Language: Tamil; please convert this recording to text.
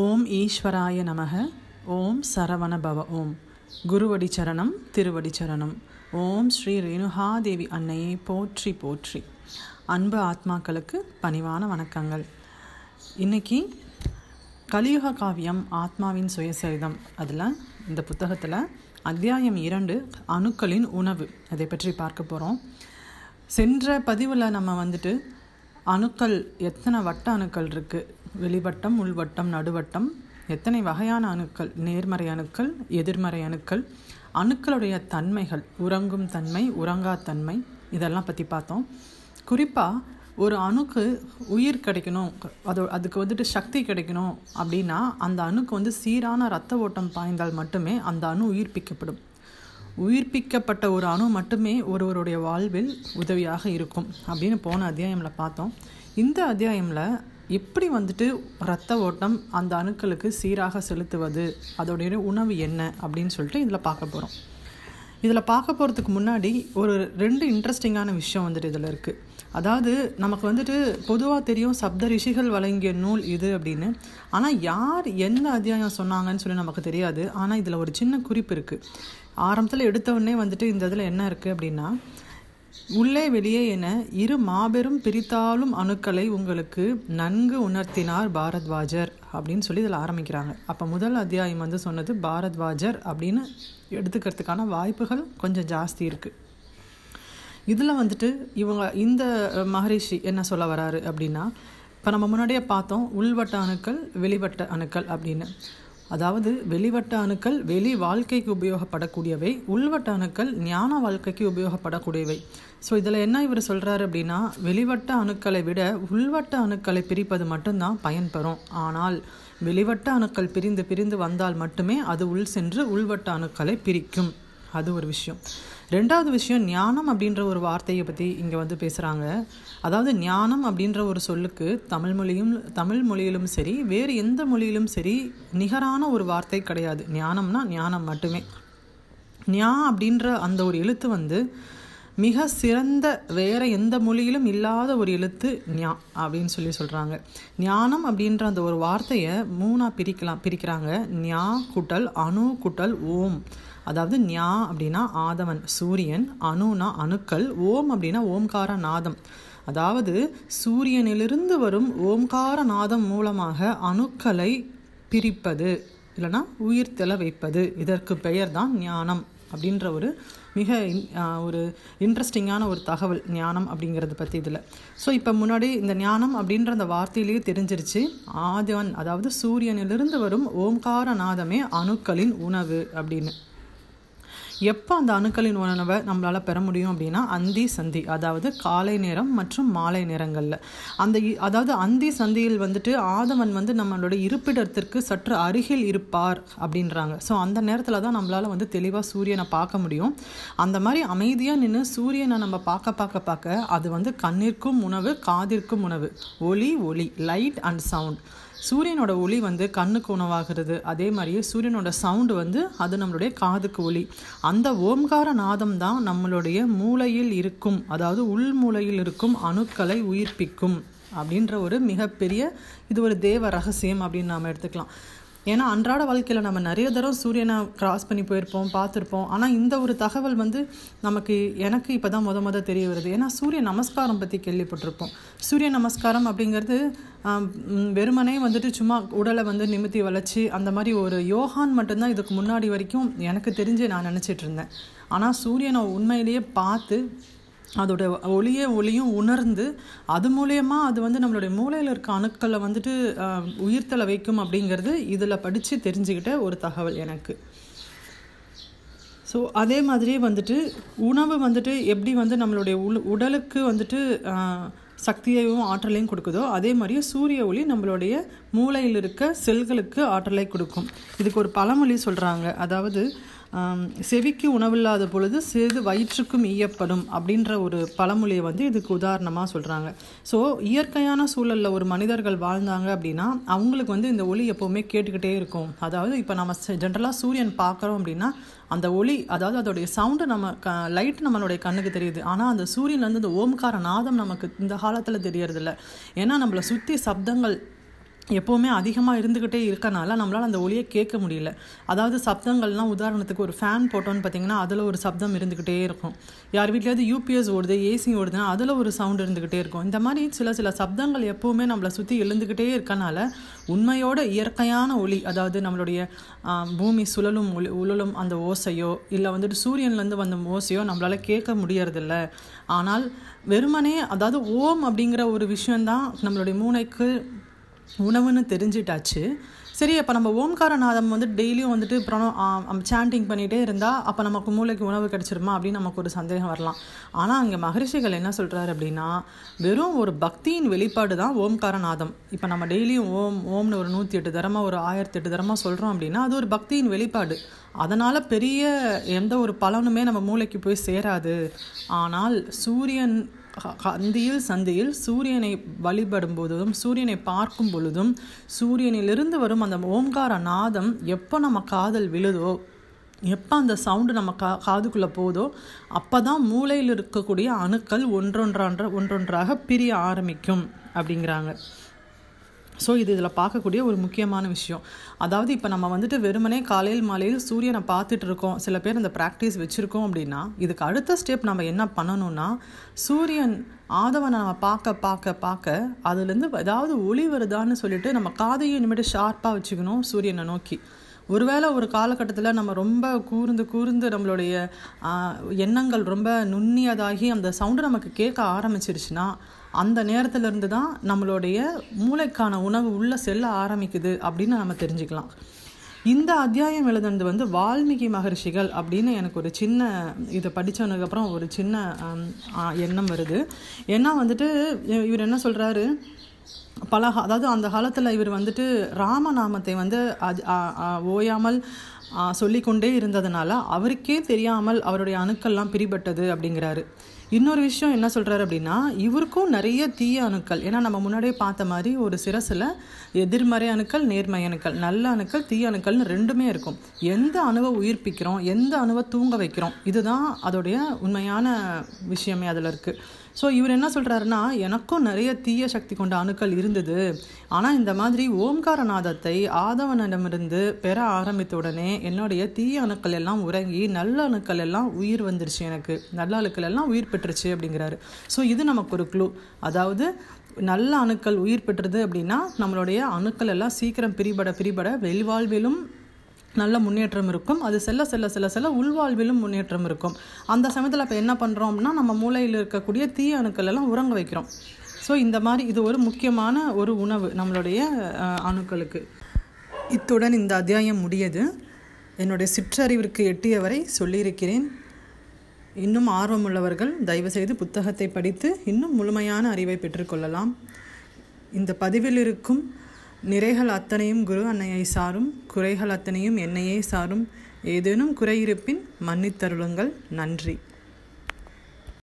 ஓம் ஈஸ்வராய நமக. ஓம் சரவண பவ ஓம். குருவடி சரணம் திருவடி சரணம். ஓம் ஸ்ரீ ரேணுகாதேவி அன்னையை போற்றி போற்றி. அன்பு ஆத்மாக்களுக்கு பணிவான வணக்கங்கள். இன்னைக்கு கலியுக காவியம் ஆத்மாவின் சுயசரிதம். அதில் இந்த புத்தகத்தில் அத்தியாயம் இரண்டு அணுக்களின் உணவு. அதை பற்றி பார்க்க போகிறோம் சென்ற பதிவில் நம்ம வந்துட்டு அணுக்கள் எத்தனை வட்ட அணுக்கள் இருக்குது வெளிவட்டம் உள்வட்டம் நடுவட்டம் எத்தனை வகையான அணுக்கள் நேர்மறை அணுக்கள் எதிர்மறை அணுக்கள் அணுக்களுடைய தன்மைகள் உறங்கும் தன்மை உறங்கா தன்மை இதெல்லாம் பற்றி பார்த்தோம். குறிப்பாக ஒரு அணுக்கு உயிர் கிடைக்கணும் அது அதுக்கு வந்துட்டு சக்தி கிடைக்கணும் அப்படின்னா அந்த அணுக்கு வந்து சீரான ரத்த ஓட்டம் பாய்ந்தால் மட்டுமே அந்த அணு உயிர்ப்பிக்கப்படும். உயிர்ப்பிக்கப்பட்ட ஒரு அணு மட்டுமே ஒருவருடைய வாழ்வில் உதவியாக இருக்கும் அப்படின்னு போன அத்தியாயமில் பார்த்தோம். இந்த அத்தியாயமில் எப்படி வந்துட்டு ரத்த ஓட்டம் அந்த அணுக்களுக்கு சீராக செலுத்துவது அதோடைய உணவு என்ன அப்படின்னு சொல்லிட்டு இதில் பார்க்க போகிறோம் இதில் பார்க்க போகிறதுக்கு முன்னாடி ஒரு ரெண்டு இன்ட்ரெஸ்டிங்கான விஷயம் வந்துட்டு இதில் இருக்குது அதாவது நமக்கு வந்துட்டு பொதுவாக தெரியும் சப்த ரிஷிகள் வழங்கிய நூல் இது அப்படின்னு. ஆனால் யார் எந்த அத்தியாயம் சொன்னாங்கன்னு சொல்லி நமக்கு தெரியாது. ஆனால் இதில் ஒரு சின்ன குறிப்பு இருக்குது ஆரம்பத்தில் எடுத்தவுடனே வந்துட்டு இந்த இதில் என்ன இருக்குது அப்படின்னா உள்ளே வெளியே என இரு மாபெரும் பிரித்தாலும் அணுக்களை உங்களுக்கு நன்கு உணர்த்தினார் பாரத்வாஜர் அப்படின்னு சொல்லி இதில் ஆரம்பிக்கிறாங்க. அப்போ முதல் அத்தியாயம் வந்து சொன்னது பாரத்வாஜர் அப்படின்னு எடுத்துக்கிறதுக்கான வாய்ப்புகள் கொஞ்சம் ஜாஸ்தி இருக்குது இதில் வந்துட்டு இவங்க இந்த மகரிஷி என்ன சொல்ல வராரு அப்படின்னா இப்போ நம்ம முன்னாடியே பார்த்தோம் உள்வட்ட அணுக்கள் வெளிவட்ட அணுக்கள் அப்படின்னு. அதாவது வெளிவட்ட அணுக்கள் வெளி வாழ்க்கைக்கு உபயோகப்படக்கூடியவை உள்வட்ட அணுக்கள் ஞான வாழ்க்கைக்கு உபயோகப்படக்கூடியவை. ஸோ இதில் என்ன இவர் சொல்கிறாரு அப்படின்னா வெளிவட்ட அணுக்களை விட உள்வட்ட அணுக்களை பிரிப்பது மட்டும்தான் பயன்பெறும் ஆனால் வெளிவட்ட அணுக்கள் பிரிந்து பிரிந்து வந்தால் மட்டுமே அது உள் சென்று உள்வட்ட அணுக்களை பிரிக்கும். அது ஒரு விஷயம். ரெண்டாவது விஷயம் ஞானம் அப்படின்ற ஒரு வார்த்தையை பற்றி இங்கே வந்து பேசுகிறாங்க அதாவது ஞானம் அப்படின்ற ஒரு சொல்லுக்கு தமிழ் மொழியும் தமிழ் மொழியிலும் சரி வேறு எந்த மொழியிலும் சரி நிகரான ஒரு வார்த்தை கிடையாது. ஞானம்னா ஞானம் மட்டுமே. ஞா அப்படின்ற அந்த ஒரு எழுத்து வந்து மிக சிறந்த வேற எந்த மொழியிலும் இல்லாத ஒரு எழுத்து ஞா அப்படின்னு சொல்லி சொல்கிறாங்க ஞானம் அப்படின்ற அந்த ஒரு வார்த்தையை மூணாக பிரிக்கலாம் பிரிக்கிறாங்க. ஞா குட்டல் அணு குட்டல் ஓம். அதாவது ஞா அப்படின்னா ஆதவன் சூரியன் அணுனா அணுக்கள் ஓம் அப்படின்னா ஓம்கார நாதம். அதாவது சூரியனிலிருந்து வரும் ஓம்கார நாதம் மூலமாக அணுக்களை பிரிப்பது இல்லைனா உயிர்த்தெல வைப்பது. இதற்கு பெயர் தான் ஞானம் அப்படின்ற ஒரு மிக ஒரு இன்ட்ரெஸ்டிங்கான ஒரு தகவல் ஞானம் அப்படிங்கிறத பற்றி இதில். ஸோ இப்போ முன்னாடி இந்த ஞானம் அப்படின்ற அந்த வார்த்தையிலேயே தெரிஞ்சிருச்சு. ஆதவன் அதாவது சூரியனிலிருந்து வரும் ஓம்கார நாதமே அணுக்களின் உணவு அப்படின்னு. எப்போ அந்த அணுக்களின் உணவை நம்மளால் பெற முடியும் அப்படின்னா அந்தி சந்தி அதாவது காலை நேரம் மற்றும் மாலை நேரங்களில். அந்த அதாவது அந்தி சந்தியில் வந்துட்டு ஆதவன் வந்து நம்மளோட இருப்பிடத்திற்கு சற்று அருகில் இருப்பார் அப்படின்றாங்க. ஸோ அந்த நேரத்தில் தான் நம்மளால் வந்து தெளிவாக சூரியனை பார்க்க முடியும். அந்த மாதிரி அமைதியாக நின்று சூரியனை நம்ம பார்க்க பார்க்க பார்க்க அது வந்து கண்ணிற்கும் உணவு காதிற்கும் உணவு. ஒளி ஒளி லைட் அண்ட் சவுண்ட் சூரியனோட ஒளி வந்து கண்ணுக்கு உணவாகிறது. அதே மாதிரியே சூரியனோட சவுண்டு வந்து அது நம்மளுடைய காதுக்கு ஒளி. அந்த ஓம்கார நாதம் தான் நம்மளுடைய மூளையில் இருக்கும். அதாவது உள் மூளையில் இருக்கும் அணுக்களை உயிர்ப்பிக்கும். அப்படின்ற ஒரு மிகப்பெரிய இது ஒரு தேவ ரகசியம் அப்படின்னு நாம் எடுத்துக்கலாம். ஏன்னா அன்றாட வாழ்க்கையில் நம்ம நிறைய தடவை சூரியனை கிராஸ் பண்ணி போயிருப்போம் பார்த்துருப்போம். ஆனால் இந்த ஒரு தகவல் வந்து நமக்கு எனக்கு இப்போ தான் முத முத தெரிய வருது. ஏன்னா சூரிய நமஸ்காரம் பற்றி கேள்விப்பட்டிருப்போம். சூரிய நமஸ்காரம் அப்படிங்கிறது வெறுமனே வந்துட்டு சும்மா உடலை வந்து நிமித்தி வளைச்சி அந்த மாதிரி ஒரு யோகான் மட்டும்தான் இதுக்கு முன்னாடி வரைக்கும் எனக்கு தெரிஞ்சு நான் நினச்சிட்டு இருந்தேன். ஆனால் சூரியனை உண்மையிலேயே பார்த்து அதோட ஒளிய ஒளியும் உணர்ந்து அது மூலயமா அது வந்து நம்மளுடைய மூளையில் இருக்க அணுக்களை வந்துட்டு உயிர்த்தலை வைக்கும் அப்படிங்கிறது இதில் படித்து தெரிஞ்சுக்கிட்ட ஒரு தகவல் எனக்கு. ஸோ அதே மாதிரியே வந்துட்டு உணவு வந்துட்டு எப்படி வந்து நம்மளுடைய உள் உடலுக்கு வந்துட்டு சக்தியையும் ஆற்றலையும் கொடுக்குதோ அதே மாதிரியே சூரிய ஒளி நம்மளுடைய மூளையில் இருக்க செல்களுக்கு ஆற்றலை கொடுக்கும். இதுக்கு ஒரு பழமொழி சொல்கிறாங்க அதாவது செவிக்கு உணவில்லாத பொழுது சிறிது வயிற்றுக்கும் ஈயப்படும் அப்படின்ற ஒரு பழமொழியை வந்து இதுக்கு உதாரணமாக சொல்கிறாங்க ஸோ இயற்கையான சூழலில் ஒரு மனிதர்கள் வாழ்ந்தாங்க அப்படின்னா அவங்களுக்கு வந்து இந்த ஒளி எப்போவுமே கேட்டுக்கிட்டே இருக்கும். அதாவது இப்போ நம்ம ஜென்ரலாக சூரியன் பார்க்குறோம் அப்படின்னா அந்த ஒளி அதாவது அதோடைய சவுண்டு நம்ம க லைட் நம்மளுடைய கண்ணுக்கு தெரியுது. ஆனால் அந்த சூரியன்லேருந்து இந்த ஓம்கார நாதம் நமக்கு இந்த காலத்தில் தெரியறதில்ல. ஏன்னா நம்மளை சுற்றி சப்தங்கள் எப்போவுமே அதிகமாக இருந்துக்கிட்டே இருக்கனால நம்மளால் அந்த ஒளியை கேட்க முடியல. அதாவது சப்தங்கள்லாம் உதாரணத்துக்கு ஒரு ஃபேன் போட்டோன்னு பார்த்தீங்கன்னா அதில் ஒரு சப்தம் இருந்துக்கிட்டே இருக்கும். யார் வீட்லேயாவது யூபிஎஸ் ஓடுது ஏசி ஓடுதுன்னா அதில் ஒரு சவுண்ட் இருந்துக்கிட்டே இருக்கும். இந்த மாதிரி சில சில சப்தங்கள் எப்போவுமே நம்மளை சுற்றி எழுந்துக்கிட்டே இருக்கனால உண்மையோட இயற்கையான ஒளி அதாவது நம்மளுடைய பூமி சுழலும் ஒளி உழலும் அந்த ஓசையோ இல்லை வந்துட்டு சூரியன்லேருந்து வந்த ஓசையோ நம்மளால் கேட்க முடியறதில்ல. ஆனால் வெறுமனே அதாவது ஓம் அப்படிங்கிற ஒரு விஷயந்தான் நம்மளுடைய மூளைக்கு உணவுன்னு தெரிஞ்சிட்டாச்சு. சரி அப்போ நம்ம ஓம்காரநாதம் வந்து டெய்லியும் வந்துட்டு பிரணம் சாண்டிங் பண்ணிகிட்டே இருந்தால் அப்போ நமக்கு மூளைக்கு உணவு கிடச்சிருமா அப்படின்னு நமக்கு ஒரு சந்தேகம் வரலாம். ஆனால் அங்கே மகரிஷிகள் என்ன சொல்கிறாரு அப்படின்னா வெறும் ஒரு பக்தியின் வெளிப்பாடு தான் ஓம்காரநாதம். இப்போ நம்ம டெய்லியும் ஓம் ஓம்னு ஒரு நூற்றி எட்டு தரமா ஒரு ஆயிரத்தி எட்டு தரமா சொல்கிறோம் அப்படின்னா அது ஒரு பக்தியின் வெளிப்பாடு. அதனால் பெரிய எந்த ஒரு பலனுமே நம்ம மூளைக்கு போய் சேராது. ஆனால் சூரியன் அந்தியில் சந்தியில் சூரியனை வழிபடும் பொழுதும் சூரியனை பார்க்கும் பொழுதும் சூரியனிலிருந்து வரும் அந்த ஓம்கார நாதம் எப்போ நம்ம காதல் விழுதோ எப்போ அந்த சவுண்டு நம்ம கா காதுக்குள்ளே போதோ அப்போ தான் மூளையில் இருக்கக்கூடிய அணுக்கள் ஒன்றொன்றான்ற ஒன்றொன்றாக பிரிய ஆரம்பிக்கும் அப்படிங்கிறாங்க. ஸோ இது இதில் பார்க்கக்கூடிய ஒரு முக்கியமான விஷயம். அதாவது இப்போ நம்ம வந்துட்டு வெறுமனே காலையில் மாலையில் சூரியனை பார்த்துட்டு இருக்கோம். சில பேர் அந்த ப்ராக்டிஸ் வச்சுருக்கோம் அப்படின்னா இதுக்கு அடுத்த ஸ்டெப் நம்ம என்ன பண்ணணும்னா சூரியன் ஆதவனை நம்ம பார்க்க பார்க்க பார்க்க அதுலேருந்து ஏதாவது ஒளி வருதான்னு சொல்லிட்டு நம்ம காதையும் இனிமேட்டு ஷார்ப்பாக வச்சுக்கணும் சூரியனை நோக்கி. ஒருவேளை ஒரு காலகட்டத்தில் நம்ம ரொம்ப கூர்ந்து கூர்ந்து நம்மளுடைய எண்ணங்கள் ரொம்ப நுண்ணியதாகி அந்த சவுண்டு நமக்கு கேட்க ஆரம்பிச்சிருச்சுன்னா அந்த நேரத்திலிருந்து தான் நம்மளுடைய மூளைக்கான உணவு உள்ளே செல்ல ஆரம்பிக்குது அப்படின்னு நம்ம தெரிஞ்சுக்கலாம். இந்த அத்தியாயம் எழுதுனது வந்து வால்மீகி மகர்ஷிகள் அப்படின்னு எனக்கு ஒரு சின்ன இதை படித்ததுக்கப்புறம் ஒரு சின்ன எண்ணம் வருது. ஏன்னா வந்துட்டு இவர் என்ன சொல்கிறாரு பல அதாவது அந்த காலத்தில் இவர் வந்துட்டு ராமநாமத்தை வந்து ஓயாமல் சொல்லிக்கொண்டே இருந்ததுனால அவருக்கே தெரியாமல் அவருடைய அணுக்கள்லாம் பிரிபட்டது அப்படிங்கிறாரு. இன்னொரு விஷயம் என்ன சொல்கிறாரு அப்படின்னா இவருக்கும் நிறைய தீய அணுக்கள். ஏன்னா நம்ம முன்னாடியே பார்த்த மாதிரி ஒரு சிரசில் எதிர்மறை அணுக்கள் நேர்மை அணுக்கள். நல்ல அணுக்கள் தீய அணுக்கள்னு ரெண்டுமே இருக்கும். எந்த அணுவை உயிர்ப்பிக்கிறோம் எந்த அணுவை தூங்க வைக்கிறோம் இதுதான் அதோடைய உண்மையான விஷயமே அதில் இருக்குது ஸோ இவர் என்ன சொல்கிறாருன்னா எனக்கும் நிறைய தீய சக்தி கொண்ட அணுக்கள் இருந்தது. ஆனால் இந்த மாதிரி ஓம்காரநாதத்தை ஆதவனிடமிருந்து பெற ஆரம்பித்த உடனே என்னுடைய தீய அணுக்கள் எல்லாம் உறங்கி நல்ல அணுக்கள் எல்லாம் உயிர் வந்துருச்சு எனக்கு. நல்ல அணுக்கள் எல்லாம் உயிர் பெற்றுச்சு அப்படிங்கிறாரு. ஸோ இது நமக்கு ஒரு க்ளூ அதாவது நல்ல அணுக்கள் உயிர் பெற்றது அப்படின்னா நம்மளுடைய அணுக்கள் எல்லாம் சீக்கிரம் பிரிபட பிரிபட வெளிவாழ்விலும் நல்ல முன்னேற்றம் இருக்கும். அது செல்ல செல்ல செல்ல செல்ல உள்வாழ்விலும் முன்னேற்றம் இருக்கும். அந்த சமயத்தில் இப்போ என்ன பண்ணுறோம்னா நம்ம மூளையில் இருக்கக்கூடிய தீய அணுக்கள் எல்லாம் உறங்க வைக்கிறோம். ஸோ இந்த மாதிரி இது ஒரு முக்கியமான ஒரு உணவு நம்மளுடைய அணுக்களுக்கு. இத்துடன் இந்த அத்தியாயம் முடியது. என்னுடைய சிற்றறிவிற்கு எட்டியவரை சொல்லியிருக்கிறேன். இன்னும் ஆர்வமுள்ளவர்கள் தயவுசெய்து புத்தகத்தை படித்து இன்னும் முழுமையான அறிவை பெற்றுக்கொள்ளலாம் இந்த பதிவில் இருக்கும் நிறைகள் அத்தனையும் குரு அன்னையை சாரும் குறைகள் அத்தனையும் என்னையே சாரும். ஏதேனும் குறையிருப்பின் மன்னித்தருளுங்கள். நன்றி.